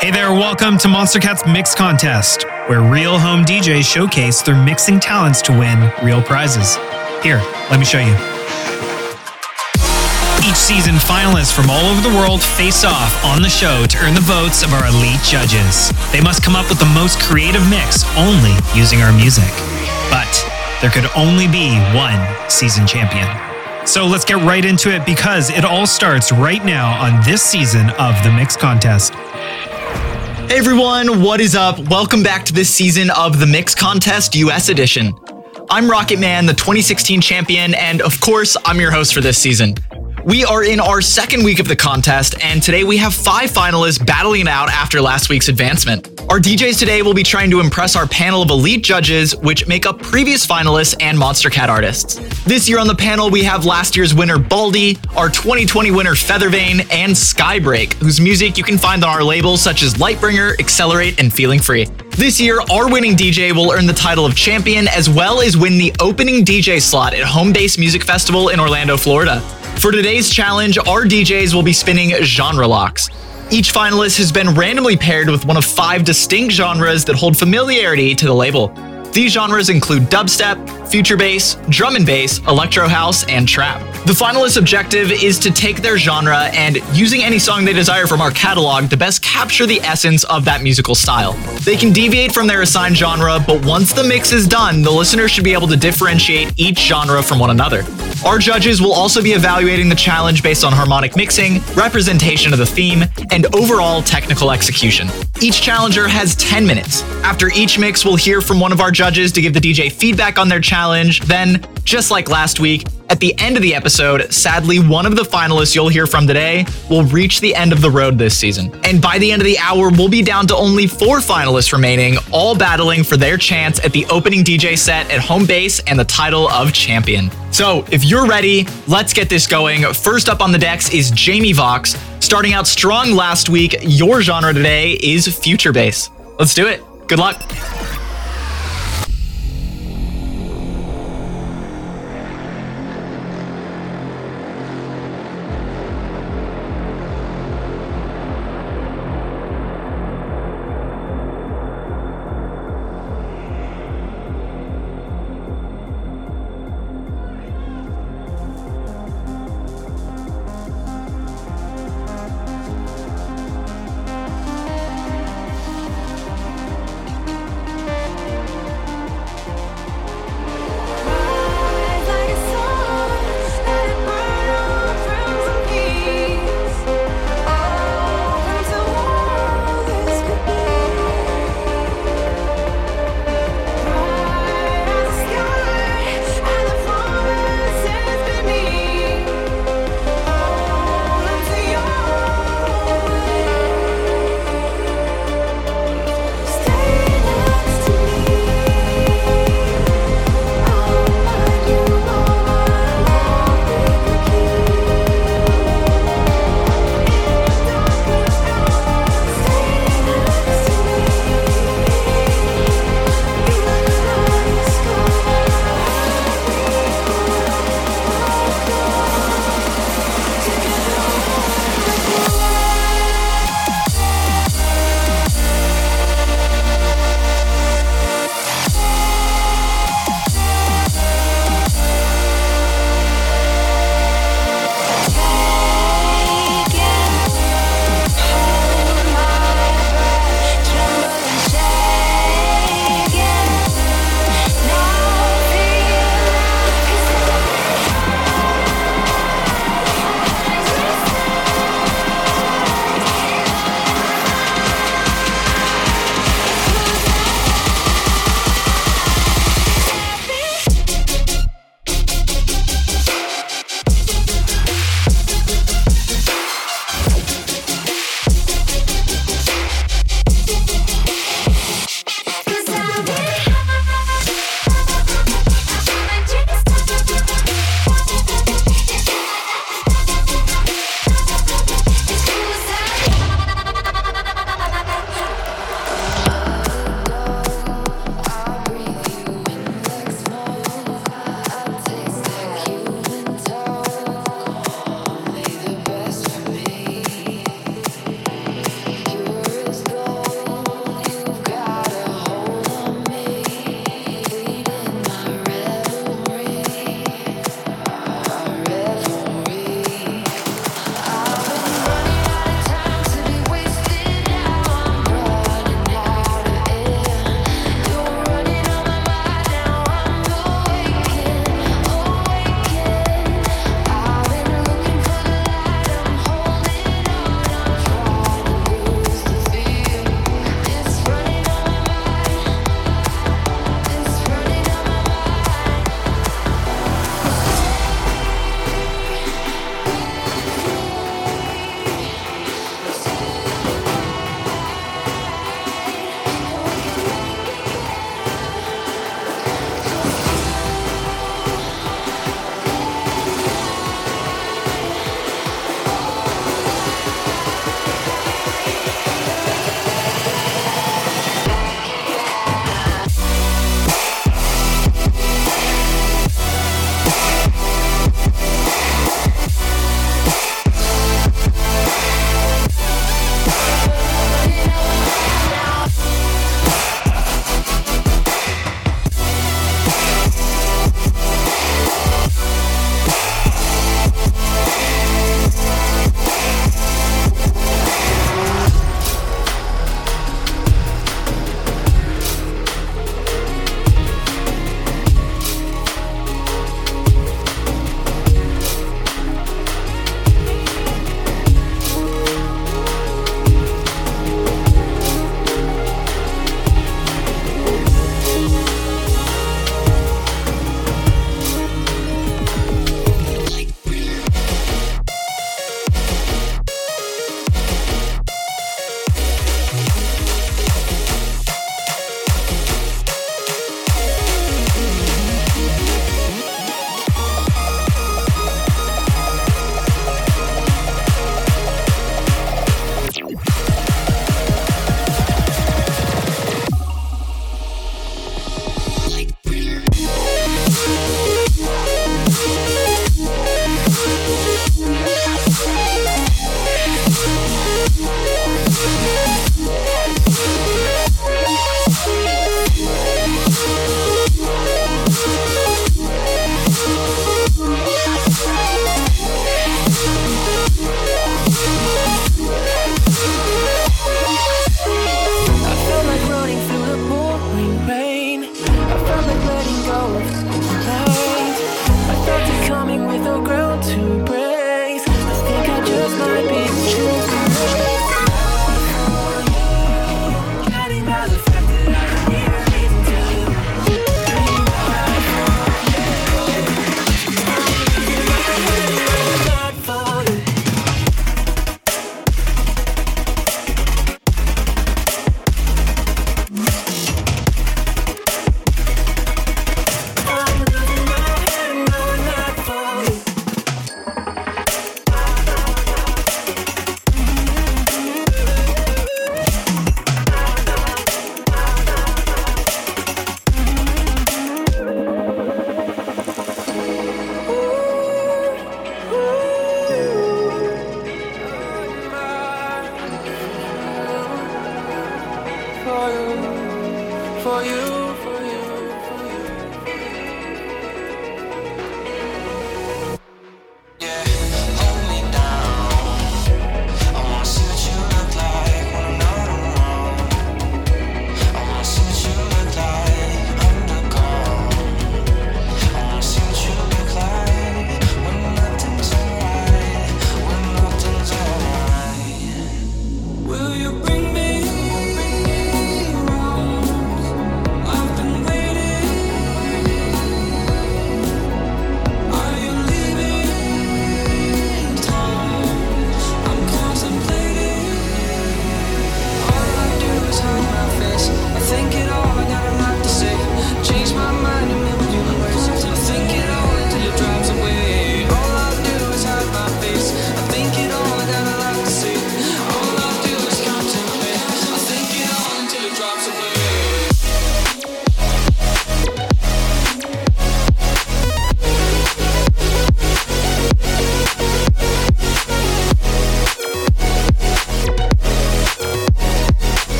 Hey there, welcome to Monstercat's Mix Contest, where real home DJs showcase their mixing talents to win real prizes. Here, let me show you. Each season, finalists from all over the world face off on the show to earn the votes of our elite judges. They must come up with the most creative mix only using our music. But there could only be one season champion. So let's get right into it because it all starts right now on this season of the Mix Contest. Hey everyone, what is up? Welcome back to this season of the Mix Contest US edition. I'm Rocketman, the 2016 champion, and of course, I'm your host for this season. We are in our second week of the contest, and today we have five finalists battling out after last week's advancement. Our DJs today will be trying to impress our panel of elite judges, which make up previous finalists and Monstercat artists. This year on the panel, we have last year's winner Baldie, our 2020 winner Feathervane, and Skybreak, whose music you can find on our labels such as Lightbringer, Accelerate, and Feeling Free. This year, our winning DJ will earn the title of champion as well as win the opening DJ slot at Home Bass Music Festival in Orlando, Florida. For today's challenge, our DJs will be spinning genre locks. Each finalist has been randomly paired with one of five distinct genres that hold familiarity to the label. These genres include dubstep, future bass, drum and bass, electro house, and trap. The finalist's objective is to take their genre and, using any song they desire from our catalog, to best capture the essence of that musical style. They can deviate from their assigned genre, but once the mix is done, the listener should be able to differentiate each genre from one another. Our judges will also be evaluating the challenge based on harmonic mixing, representation of the theme, and overall technical execution. Each challenger has 10 minutes. After each mix, we'll hear from one of our judges to give the DJ feedback on their challenge. Then, just like last week, at the end of the episode, sadly, one of the finalists you'll hear from today will reach the end of the road this season. And by the end of the hour, we'll be down to only four finalists remaining, all battling for their chance at the opening DJ set at Home Bass and the title of champion. So, if you're ready, let's get this going. First up on the decks is Jaime Vox. Starting out strong last week, your genre today is future bass. Let's do it. Good luck.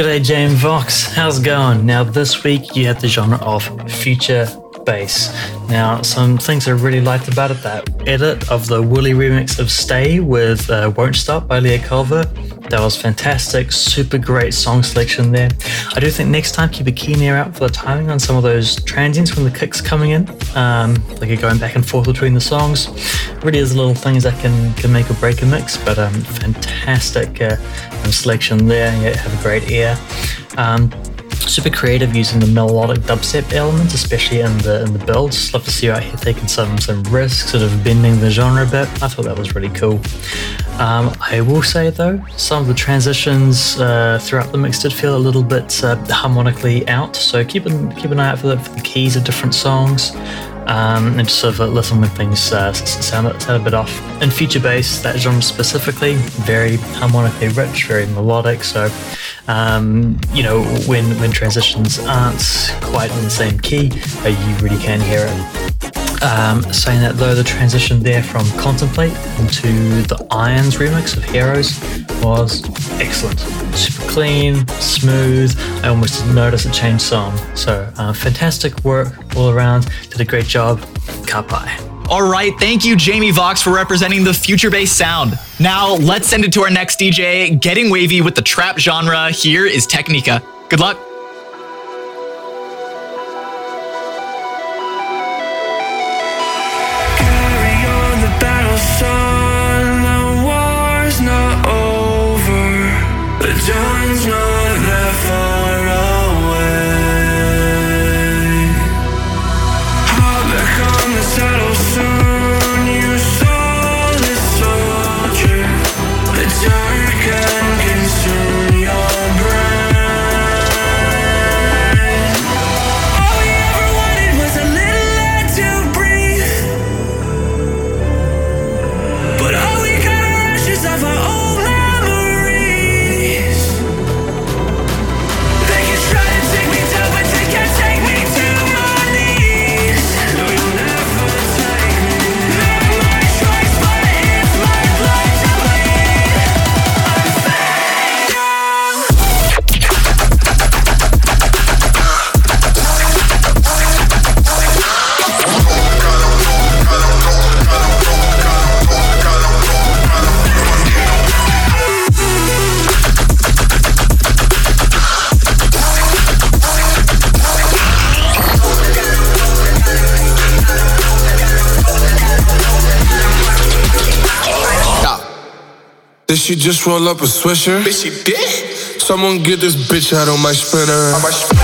G'day, James Vox. How's it going? Now, this week you have the genre of future bass. Now, some things I really liked about it that edit of the Wooli remix of Stay with uh, Won't Stop by Leo Culver. That was fantastic. Super great song selection there. I do think next time keep a keen ear out for the timing on some of those transients when the kick's coming in. Um, like you're going back and forth between the songs. Really is little things that can, can make or break a mix, but um, fantastic uh, selection there. Yeah, have a great ear. Um, super creative using the melodic dubstep elements, especially in the in the builds. Love to see you out here taking some some risks, sort of bending the genre a bit. I thought that was really cool. Um, I will say though, some of the transitions uh, throughout the mix did feel a little bit uh, harmonically out. So keep an keep an eye out for the, for the keys of different songs um, and just sort of listen when things uh, sound, sound a bit off. In future bass, that genre specifically, very harmonically rich, very melodic. So, um, you know, when when transitions aren't quite in the same key, uh, you really can hear it. Um, saying that though, the transition there from Contemplate into the Irons remix of Heroes was excellent. Super clean, smooth. I almost didn't notice a change song. So, uh, fantastic work all around. Did a great job. Kapai. All right, thank you, Jaime Vox, for representing the future bass sound. Now, let's send it to our next DJ, getting wavy with the trap genre. Here is Teknika. Good luck. She just roll up a swisher? Bitch, she did? Someone get this bitch out of my spinner. On my spinner.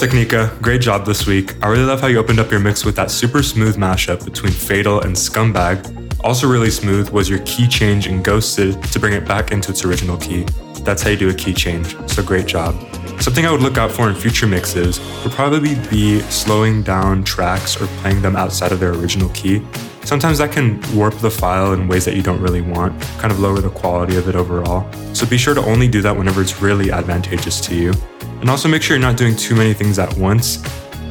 Teknika? Great job this week. I really love how you opened up your mix with that super smooth mashup between Fatal and Scumbag. Also, really smooth was your key change in Ghosted to bring it back into its original key. That's how you do a key change, so great job. Something I would look out for in future mixes would probably be slowing down tracks or playing them outside of their original key. Sometimes that can warp the file in ways that you don't really want, kind of lower the quality of it overall. So be sure to only do that whenever it's really advantageous to you. And also make sure you're not doing too many things at once.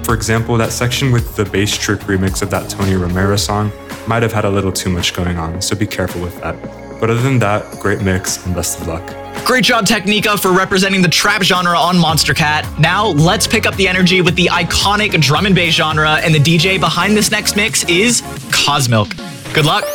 For example, that section with the bass trick remix of that Tony Romera song might have had a little too much going on, so be careful with that. But other than that, great mix and best of luck. Great job, Teknika, for representing the trap genre on Monstercat. Now, let's pick up the energy with the iconic drum and bass genre, and the DJ behind this next mix is Cosmilk. Good luck.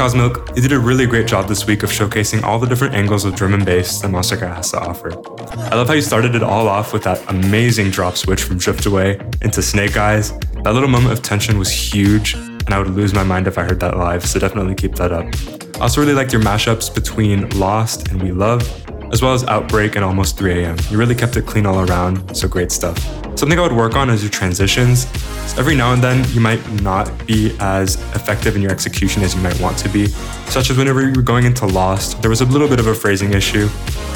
Cosmilk, you did a really great job this week of showcasing all the different angles of drum and bass that Monstercat has to offer. I love how you started it all off with that amazing drop switch from Drift Away into Snake Eyes. That little moment of tension was huge, and I would lose my mind if I heard that live, so definitely keep that up. I also really liked your mashups between Lost and We Love, as well as Outbreak and Almost 3 AM. You really kept it clean all around, so great stuff. Something I would work on is your transitions. So every now and then, you might not be as effective in your execution as you might want to be, such as whenever you were going into Lost, there was a little bit of a phrasing issue.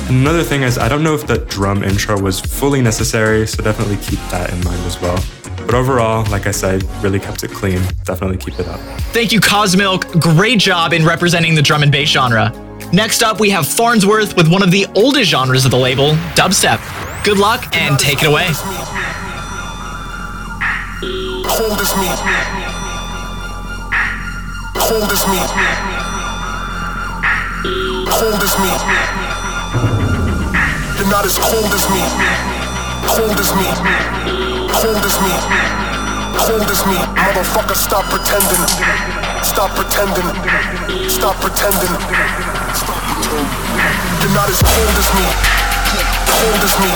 And another thing is, I don't know if that drum intro was fully necessary, so definitely keep that in mind as well. But overall, like I said, really kept it clean. Definitely keep it up. Thank you, Cosmilk. Great job in representing the drum and bass genre. Next up, we have Farnsworth with one of the oldest genres of the label, dubstep. Good luck and take it away cold as me. Cold as me. Cold as me. You're not as cold as me. Cold as me. Cold as me. Cold as me. Motherfucker, stop pretending. Stop pretending. Stop pretending. You're not as cold as me. Cold as me.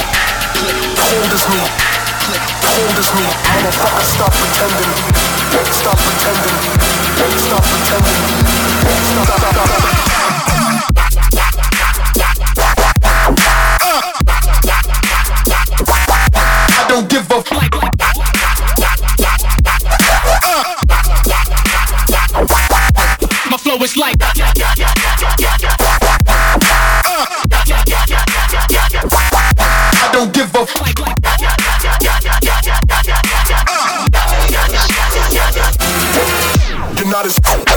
Cold as me cold as me. Stop pretending. Stop pretending. Stop. I don't give a fuck. My flow is like. I don't give a fuck. cause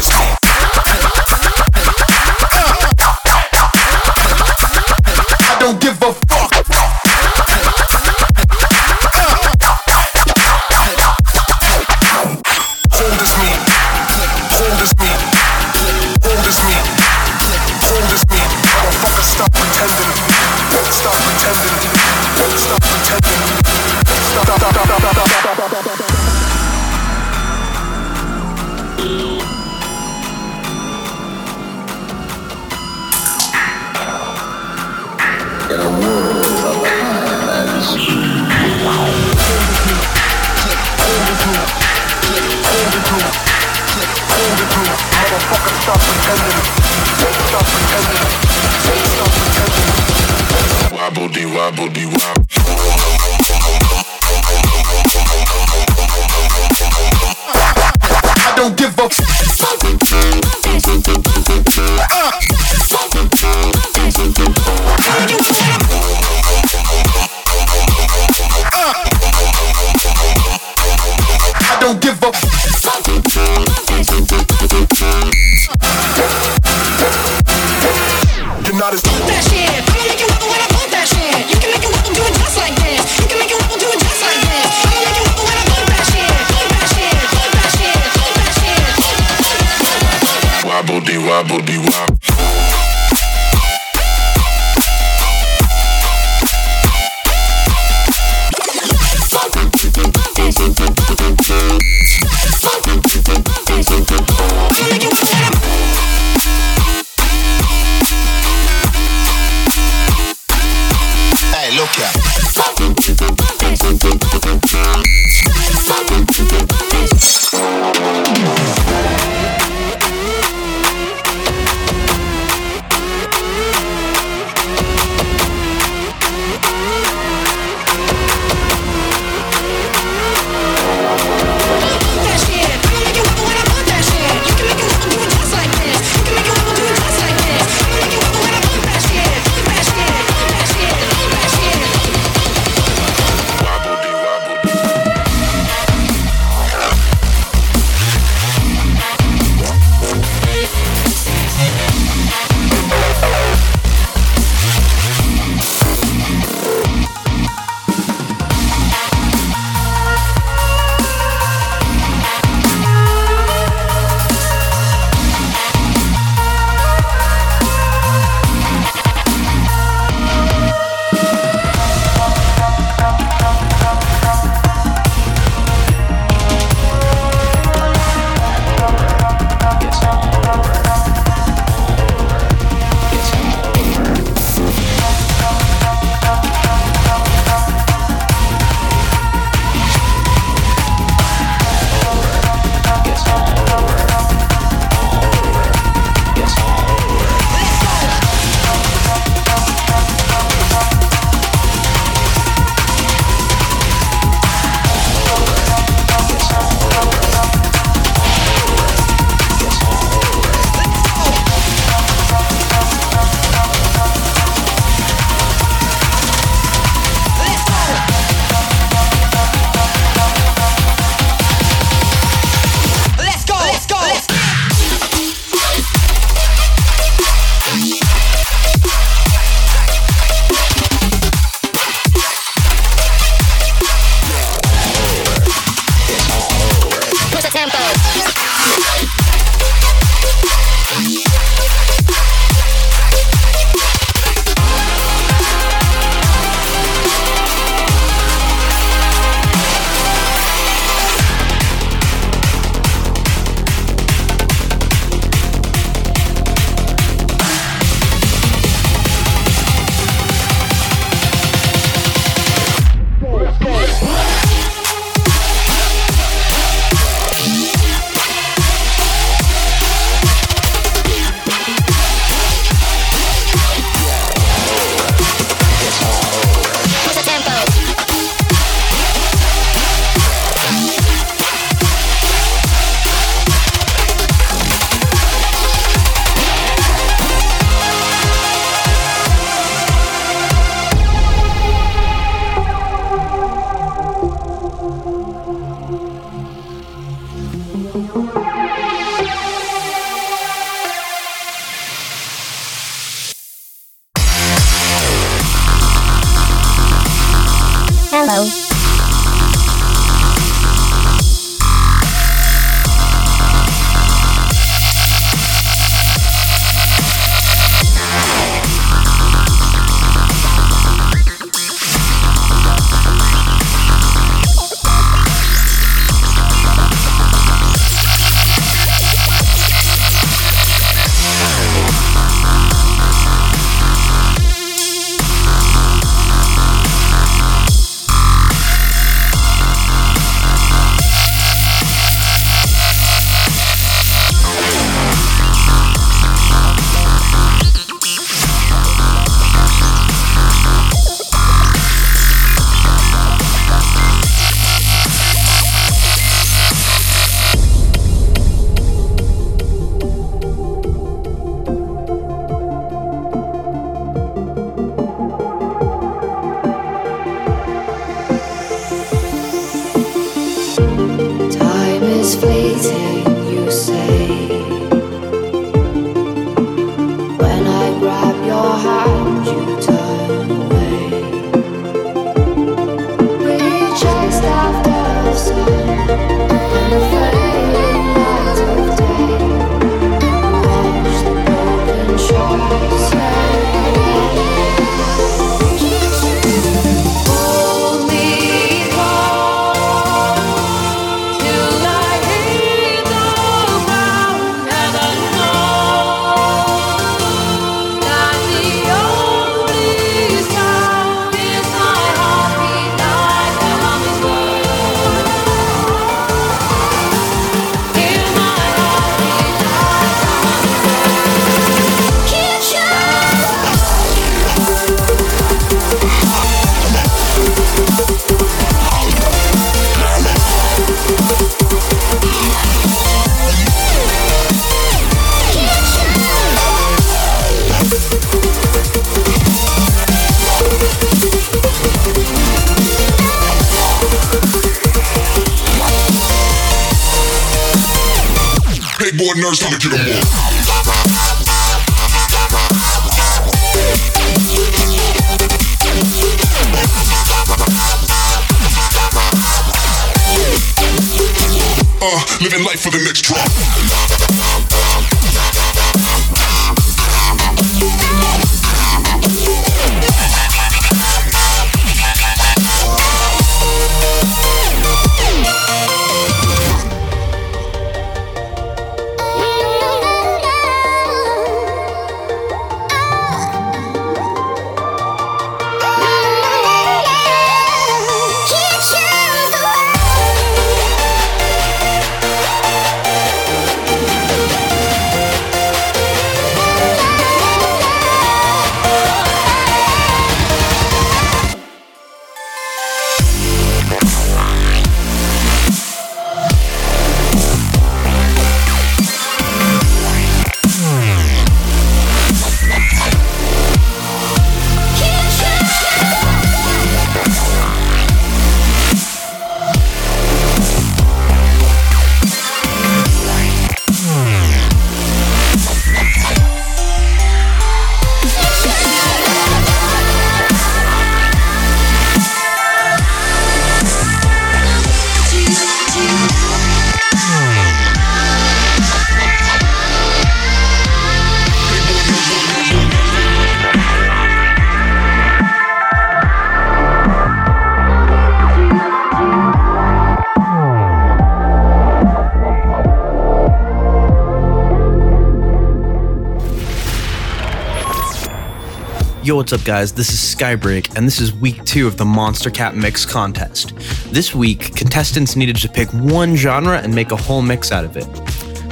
what's up, guys? This is Skybreak, and this is week two of the Monstercat Mix contest. This week, contestants needed to pick one genre and make a whole mix out of it.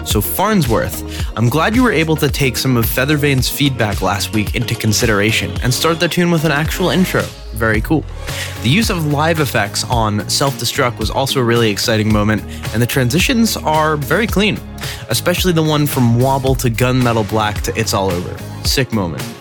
So, Farnsworth, I'm glad you were able to take some of Feathervane's feedback last week into consideration and start the tune with an actual intro. Very cool. The use of live effects on Self Destruct was also a really exciting moment, and the transitions are very clean, especially the one from Wobble to Gunmetal Black to It's All Over. Sick moment.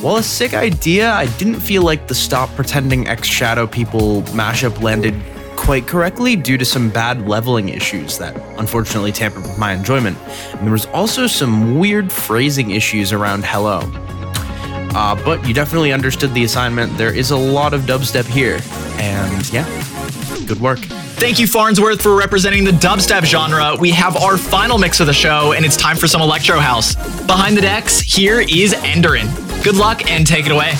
While a sick idea, I didn't feel like the Stop Pretending X Shadow People mashup landed quite correctly due to some bad leveling issues that unfortunately tampered with my enjoyment. And there was also some weird phrasing issues around Hello. Uh, but you definitely understood the assignment. There is a lot of dubstep here. And yeah, good work. Thank you, Farnsworth, for representing the dubstep genre. We have our final mix of the show, and it's time for some Electro House. Behind the decks, here is Enderan. Good luck and take it away.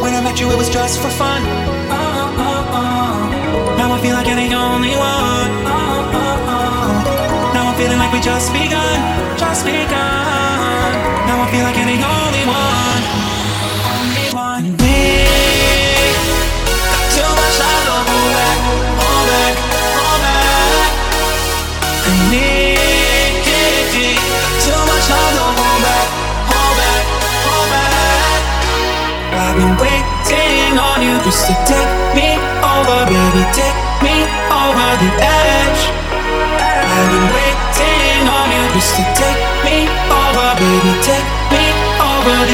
When I met you, it was just for fun. Oh, oh, oh. Now I feel like you're the only one. Now I'm feeling like we just begun, just begun. I feel like you're the only one. Only one. Got too much love to hold back, hold back, hold back. Too much love to hold back, hold back, hold back. I've been waiting on you just to take me over, baby, take me over the edge. I've been waiting on you just to take baby, take me over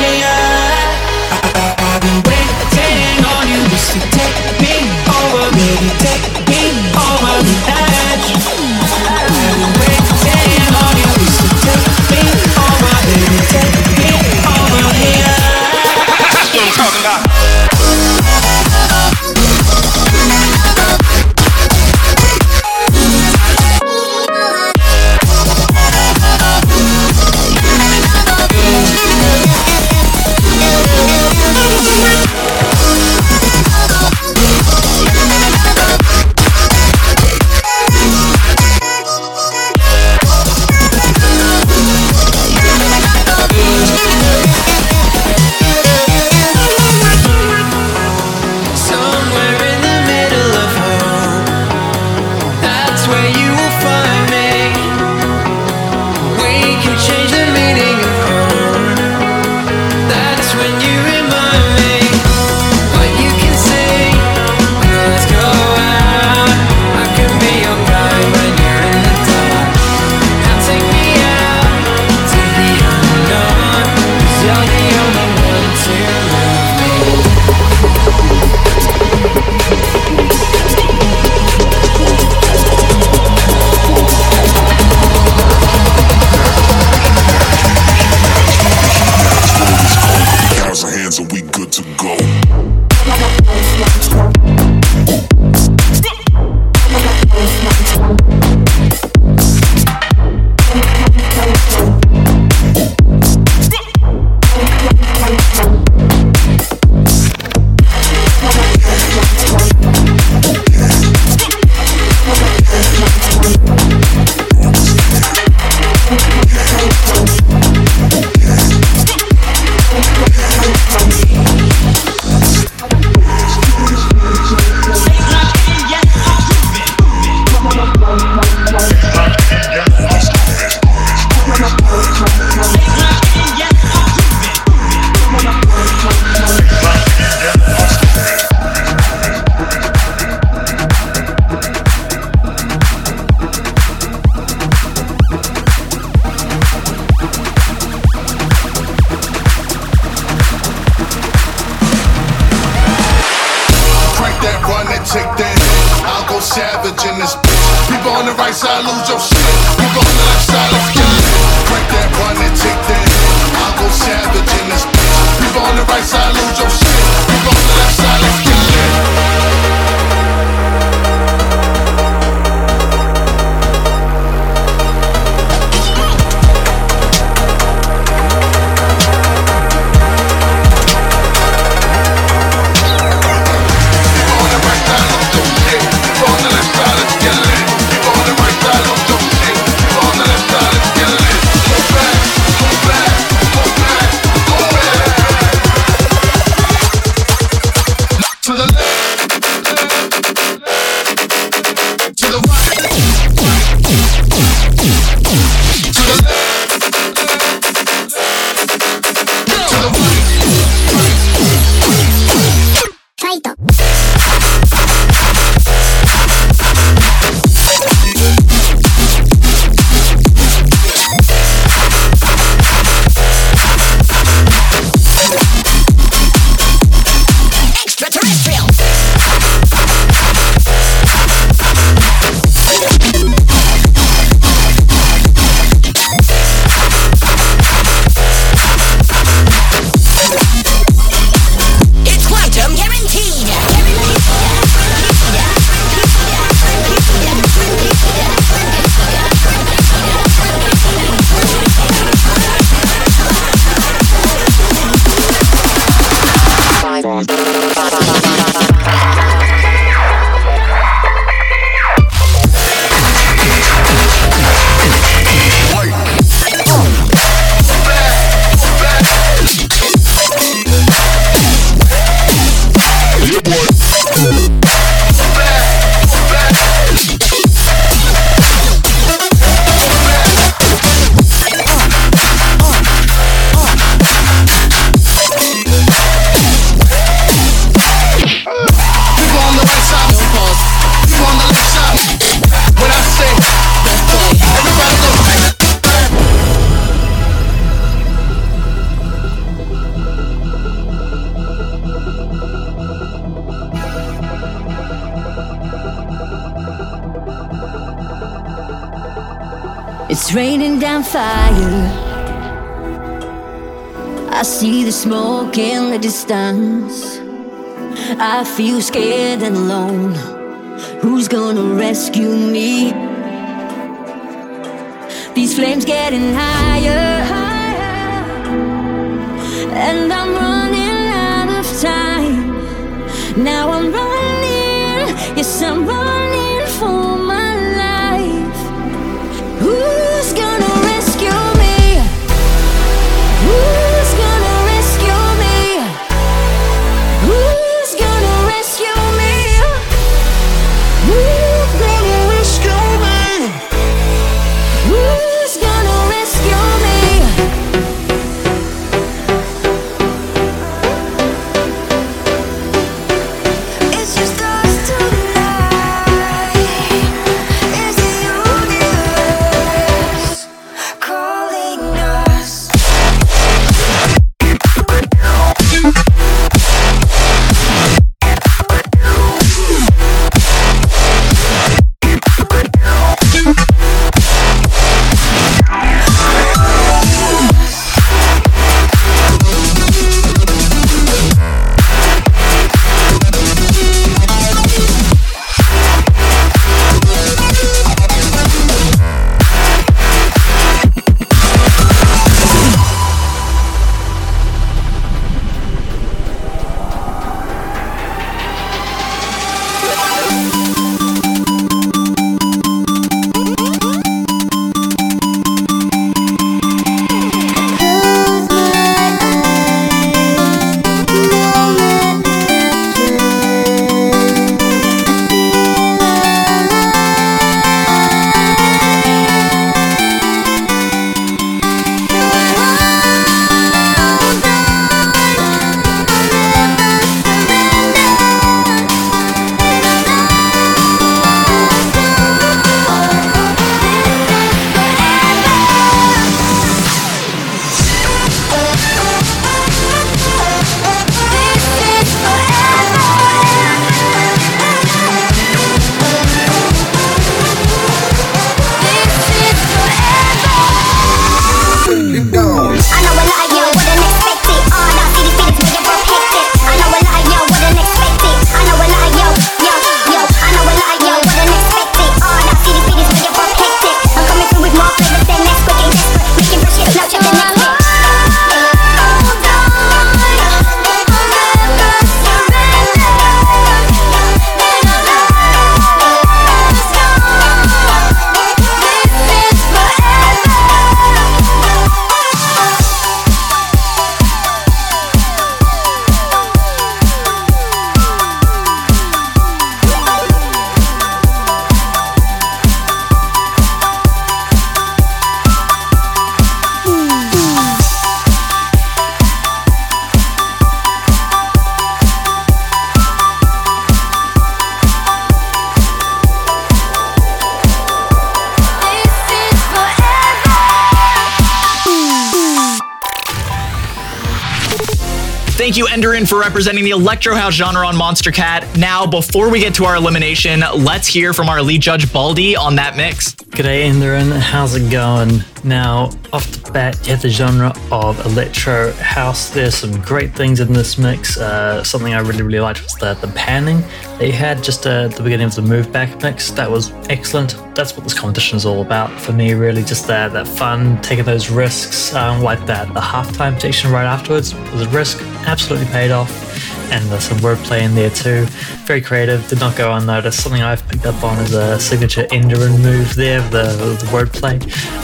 chance I lose your shit. 打打打打打 It's raining down fire. I see the smoke in the distance. I feel scared and alone. Who's gonna rescue me? These flames getting higher, higher, and I'm for representing the Electro House genre on Monstercat. Now, before we get to our elimination, let's hear from our lead judge, Baldie, on that mix. G'day, Enderan. How's it going? Now, off the bat, you have the genre of electro house. There's some great things in this mix. Uh, something I really, really liked was the, the panning they had just uh, the beginning of the move back mix. That was excellent. That's what this competition is all about for me, really. Just that, that fun, taking those risks, um, like that. The halftime section right afterwards was a risk, absolutely paid off and there's some wordplay in there too. Very creative, did not go unnoticed. Something I've picked up on is a signature Enderan move there, the, the wordplay.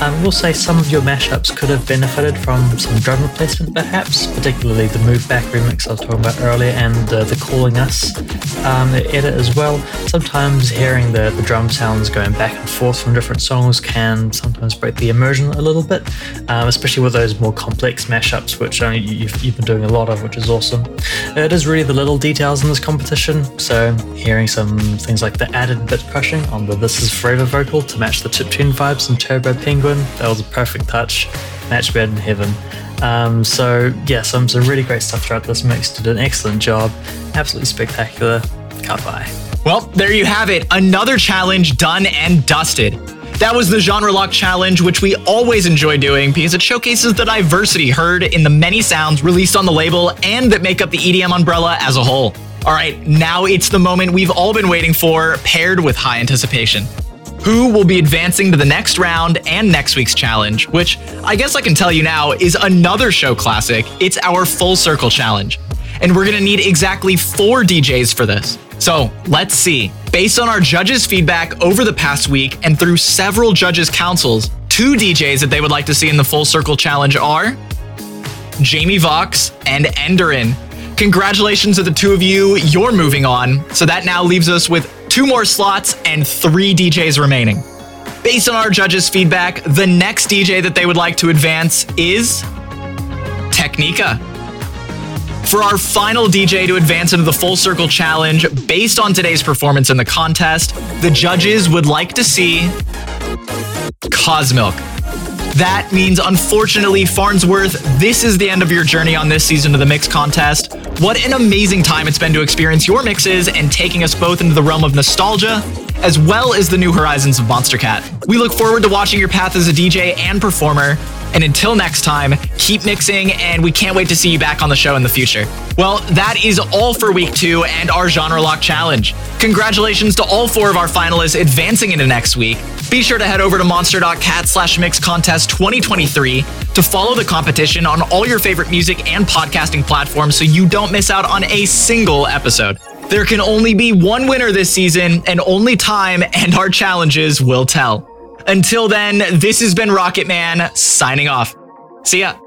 Um, we'll say some of your mashups could have benefited from some drum replacement perhaps, particularly the Move Back remix I was talking about earlier and uh, the Calling Us um, edit as well. Sometimes hearing the, the drum sounds going back and forth from different songs can sometimes break the immersion a little bit, um, especially with those more complex mashups, which uh, you've, you've been doing a lot of, which is awesome. It is really the little details in this competition. So, hearing some things like the added bit crushing on the This Is Forever vocal to match the chiptune vibes in Turbo Penguin, that was a perfect touch. Match made in heaven. Um, so, yeah, some, some really great stuff throughout this mix. Did an excellent job. Absolutely spectacular. Can't buy. Well, there you have it. Another challenge done and dusted. That was the Genre Lock Challenge, which we always enjoy doing because it showcases the diversity heard in the many sounds released on the label and that make up the EDM umbrella as a whole. All right, now it's the moment we've all been waiting for, paired with high anticipation. Who will be advancing to the next round and next week's challenge, which I guess I can tell you now is another show classic. It's our Full Circle Challenge. And we're gonna need exactly four DJs for this. So let's see. Based on our judges' feedback over the past week and through several judges' councils, two DJs that they would like to see in the Full Circle Challenge are Jaime Vox and Enderan. Congratulations to the two of you. You're moving on. So that now leaves us with two more slots and three DJs remaining. Based on our judges' feedback, the next DJ that they would like to advance is Teknika. For our final DJ to advance into the Full Circle Challenge, based on today's performance in the contest, the judges would like to see Cosmilk. That means, unfortunately, Farnsworth, this is the end of your journey on this season of the Mix Contest. What an amazing time it's been to experience your mixes and taking us both into the realm of nostalgia, as well as the new horizons of Monstercat. We look forward to watching your path as a DJ and performer. And until next time, keep mixing, and we can't wait to see you back on the show in the future. Well, that is all for week two and our Genre Lock Challenge. Congratulations to all four of our finalists advancing into next week. Be sure to head over to monster.cat slash mix contest 2023 to follow the competition on all your favorite music and podcasting platforms so you don't miss out on a single episode. There can only be one winner this season, and only time and our challenges will tell. Until then, this has been Rocketman signing off. See ya.